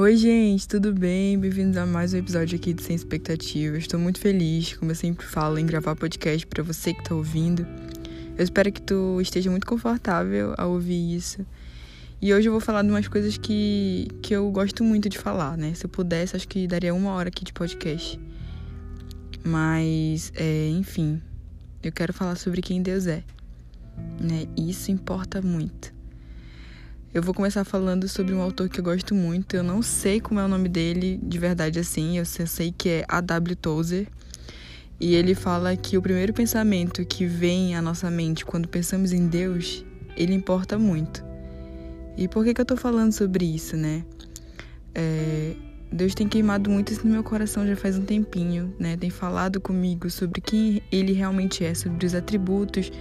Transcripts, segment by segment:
Oi, gente, tudo bem? Bem-vindos a mais um episódio aqui de Sem Expectativas. Estou muito feliz, como eu sempre falo, em gravar podcast para você que está ouvindo. Eu espero que tu esteja muito confortável ao ouvir isso. E hoje eu vou falar de umas coisas que, que eu gosto muito de falar, né? Se eu pudesse, acho que daria uma hora aqui de podcast. Mas, é, enfim, eu quero falar sobre quem Deus é. Né? Isso importa muito. Eu vou começar falando sobre um autor que eu gosto muito. Eu não sei como é o nome dele de verdade assim. Eu sei que é A.W. Tozer. E ele fala que o primeiro pensamento que vem à nossa mente quando pensamos em Deus, ele importa muito. E por que, que eu tô falando sobre isso, né? É, Deus tem queimado muito isso no meu coração já faz um tempinho, né? Tem falado comigo sobre quem Ele realmente é, sobre os atributos,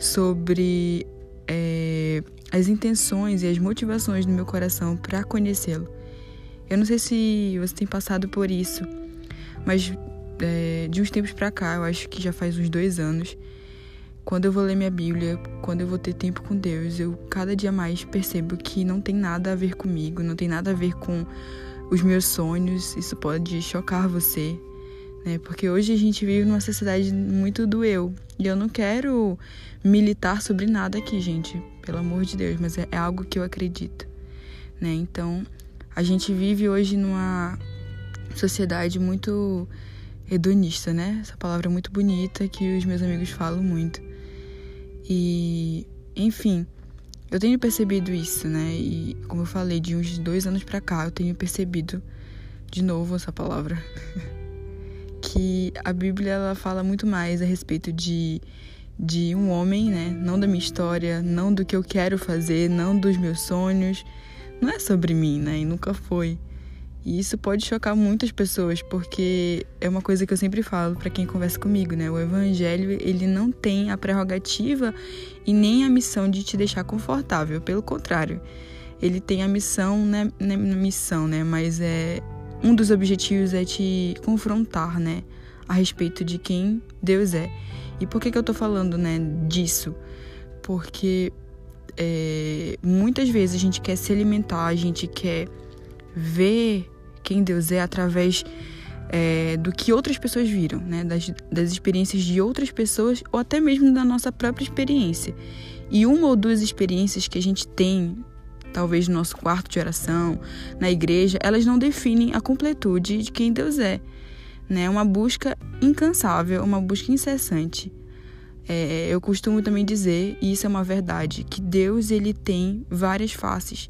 sobre é, as intenções e as motivações do meu coração para conhecê-lo. Eu não sei se você tem passado por isso, mas é, de uns tempos para cá, eu acho que já faz uns dois anos, quando eu vou ler minha Bíblia, quando eu vou ter tempo com Deus, eu cada dia mais percebo que não tem nada a ver comigo, não tem nada a ver com os meus sonhos. Isso pode chocar você, né? Porque hoje a gente vive numa sociedade muito do eu. E eu não quero militar sobre nada aqui, gente, pelo amor de Deus, mas é, é algo que eu acredito, né? Então, a gente vive hoje numa sociedade muito hedonista, né? Essa palavra é muito bonita que os meus amigos falam muito. E, enfim, eu tenho percebido isso, né? E, como eu falei, de uns dois anos pra cá, eu tenho percebido, de novo essa palavra, a Bíblia ela fala muito mais a respeito de de um homem, né? Não da minha história, não do que eu quero fazer, não dos meus sonhos. Não é sobre mim, né? E nunca foi. E isso pode chocar muitas pessoas, porque é uma coisa que eu sempre falo para quem conversa comigo, né? O evangelho, ele não tem a prerrogativa e nem a missão de te deixar confortável, pelo contrário. Ele tem a missão, né, é missão, né, mas é um dos objetivos é te confrontar, né, a respeito de quem Deus é. E por que, que eu tô falando, né, disso? Porque é, muitas vezes a gente quer se alimentar, a gente quer ver quem Deus é através é, do que outras pessoas viram, né? Das, das experiências de outras pessoas ou até mesmo da nossa própria experiência. E uma ou duas experiências que a gente tem, talvez no nosso quarto de oração, na igreja, elas não definem a completude de quem Deus é né? Uma busca incansável, uma busca incessante. É, eu costumo também dizer, e isso é uma verdade, que Deus ele tem várias faces,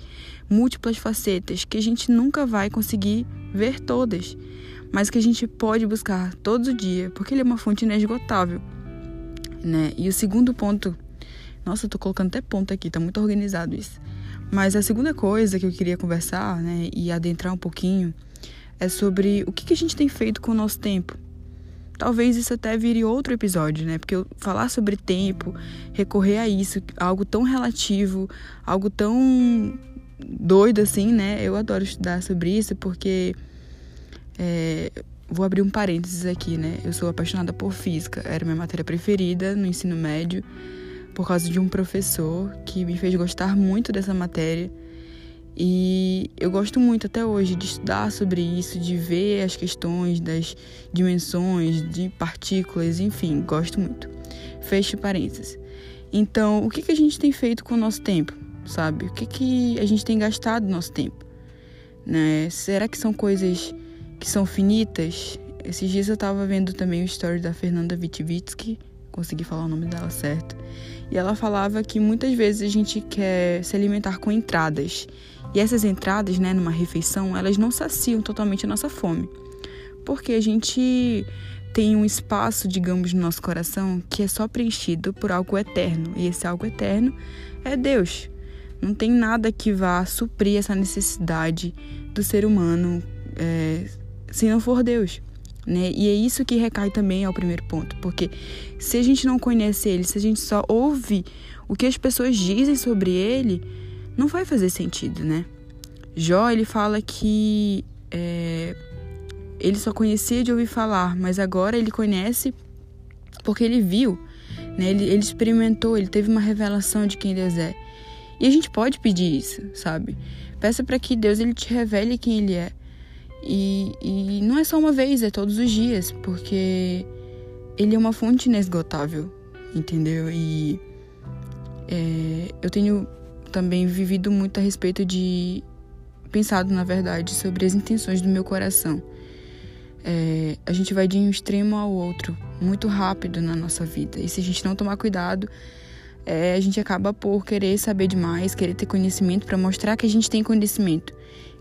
múltiplas facetas que a gente nunca vai conseguir ver todas, mas que a gente pode buscar todo dia, porque ele é uma fonte inesgotável, né? E o segundo ponto, nossa, eu tô colocando até ponto aqui, tá muito organizado isso. Mas a segunda coisa que eu queria conversar, né, e adentrar um pouquinho, é sobre o que a gente tem feito com o nosso tempo. Talvez isso até vire outro episódio, né? Porque falar sobre tempo, recorrer a isso, algo tão relativo, algo tão doido assim, né? Eu adoro estudar sobre isso porque. É, vou abrir um parênteses aqui, né? Eu sou apaixonada por física, era minha matéria preferida no ensino médio, por causa de um professor que me fez gostar muito dessa matéria. E eu gosto muito até hoje de estudar sobre isso, de ver as questões das dimensões, de partículas, enfim, gosto muito. Feche parênteses. Então, o que, que a gente tem feito com o nosso tempo, sabe? O que, que a gente tem gastado nosso tempo? Né? Será que são coisas que são finitas? Esses dias eu estava vendo também o story da Fernanda Witvitsky, consegui falar o nome dela certo. E ela falava que muitas vezes a gente quer se alimentar com entradas e essas entradas, né, numa refeição, elas não saciam totalmente a nossa fome. Porque a gente tem um espaço, digamos, no nosso coração que é só preenchido por algo eterno. E esse algo eterno é Deus. Não tem nada que vá suprir essa necessidade do ser humano é, se não for Deus. Né? E é isso que recai também ao primeiro ponto, porque se a gente não conhece ele, se a gente só ouve o que as pessoas dizem sobre ele, não vai fazer sentido, né? Jó, ele fala que é, ele só conhecia de ouvir falar, mas agora ele conhece porque ele viu, né? ele, ele experimentou, ele teve uma revelação de quem Deus é. E a gente pode pedir isso, sabe? Peça para que Deus ele te revele quem ele é. E, e não é só uma vez, é todos os dias, porque ele é uma fonte inesgotável, entendeu? E é, eu tenho também vivido muito a respeito de. pensado, na verdade, sobre as intenções do meu coração. É, a gente vai de um extremo ao outro muito rápido na nossa vida. E se a gente não tomar cuidado, é, a gente acaba por querer saber demais, querer ter conhecimento para mostrar que a gente tem conhecimento.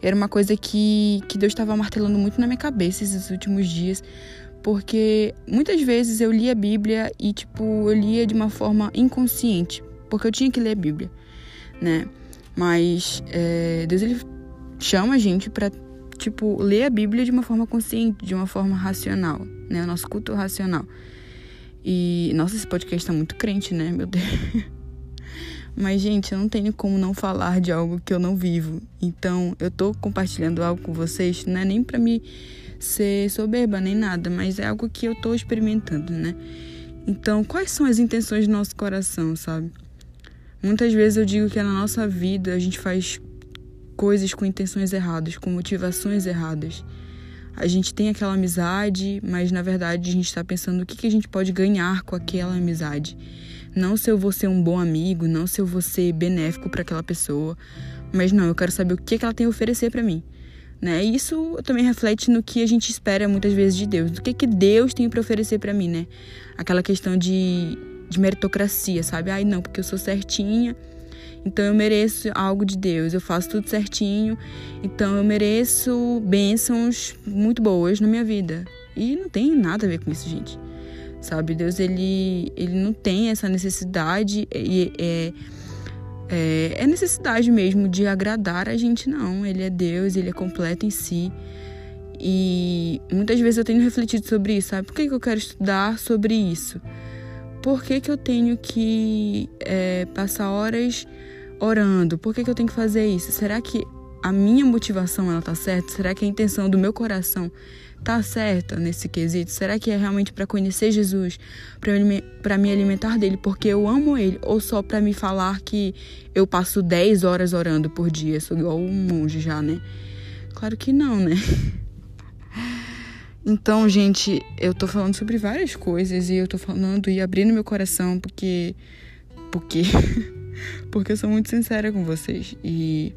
Era uma coisa que, que Deus estava martelando muito na minha cabeça esses últimos dias, porque muitas vezes eu lia a Bíblia e, tipo, eu lia de uma forma inconsciente, porque eu tinha que ler a Bíblia, né? Mas é, Deus, ele chama a gente para, tipo, ler a Bíblia de uma forma consciente, de uma forma racional, né? O nosso culto racional. E, nossa, esse podcast tá muito crente, né? Meu Deus. Mas, gente, eu não tenho como não falar de algo que eu não vivo. Então, eu tô compartilhando algo com vocês, não é nem para me ser soberba nem nada, mas é algo que eu tô experimentando, né? Então, quais são as intenções do nosso coração, sabe? Muitas vezes eu digo que na nossa vida a gente faz coisas com intenções erradas, com motivações erradas. A gente tem aquela amizade, mas na verdade a gente está pensando o que, que a gente pode ganhar com aquela amizade. Não se eu vou ser um bom amigo, não se eu vou ser benéfico para aquela pessoa, mas não, eu quero saber o que, que ela tem a oferecer para mim. Né? Isso também reflete no que a gente espera muitas vezes de Deus. Do que, que Deus tem para oferecer para mim, né? Aquela questão de, de meritocracia, sabe? Ai, não, porque eu sou certinha, então eu mereço algo de Deus. Eu faço tudo certinho, então eu mereço bênçãos muito boas na minha vida. E não tem nada a ver com isso, gente sabe? Deus, ele, ele não tem essa necessidade e é, é, é necessidade mesmo de agradar a gente, não. Ele é Deus, ele é completo em si. E muitas vezes eu tenho refletido sobre isso, sabe? Por que, que eu quero estudar sobre isso? Por que, que eu tenho que é, passar horas orando? Por que, que eu tenho que fazer isso? Será que a minha motivação ela tá certa? Será que a intenção do meu coração tá certa nesse quesito? Será que é realmente para conhecer Jesus, para me alimentar dele porque eu amo ele, ou só para me falar que eu passo 10 horas orando por dia, sou igual um monge já, né? Claro que não, né? Então, gente, eu tô falando sobre várias coisas e eu tô falando e abrindo meu coração porque porque porque eu sou muito sincera com vocês e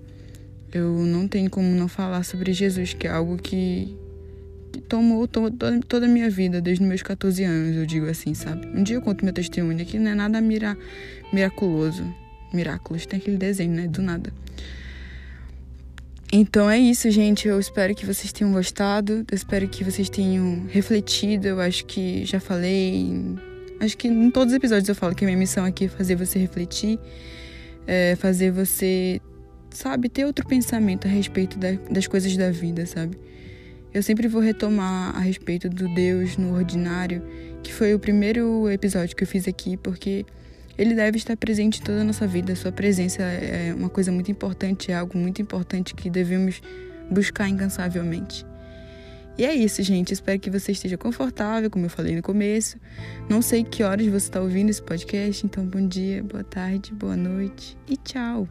eu não tenho como não falar sobre Jesus, que é algo que tomou toda, a minha vida, desde meus 14 anos, eu digo assim, sabe? Um dia eu conto meu testemunho aqui, não é nada mira, miraculoso. Miraculos, tem aquele desenho, né? Do nada. Então é isso, gente. Eu espero que vocês tenham gostado. Eu espero que vocês tenham refletido. Eu acho que já falei. Acho que em todos os episódios eu falo que a minha missão aqui é fazer você refletir, é fazer você, sabe, ter outro pensamento a respeito da, das coisas da vida, sabe? Eu sempre vou retomar a respeito do Deus no ordinário, que foi o primeiro episódio que eu fiz aqui, porque ele deve estar presente em toda a nossa vida. Sua presença é uma coisa muito importante, é algo muito importante que devemos buscar incansavelmente. E é isso, gente. Espero que você esteja confortável, como eu falei no começo. Não sei que horas você está ouvindo esse podcast, então bom dia, boa tarde, boa noite e tchau!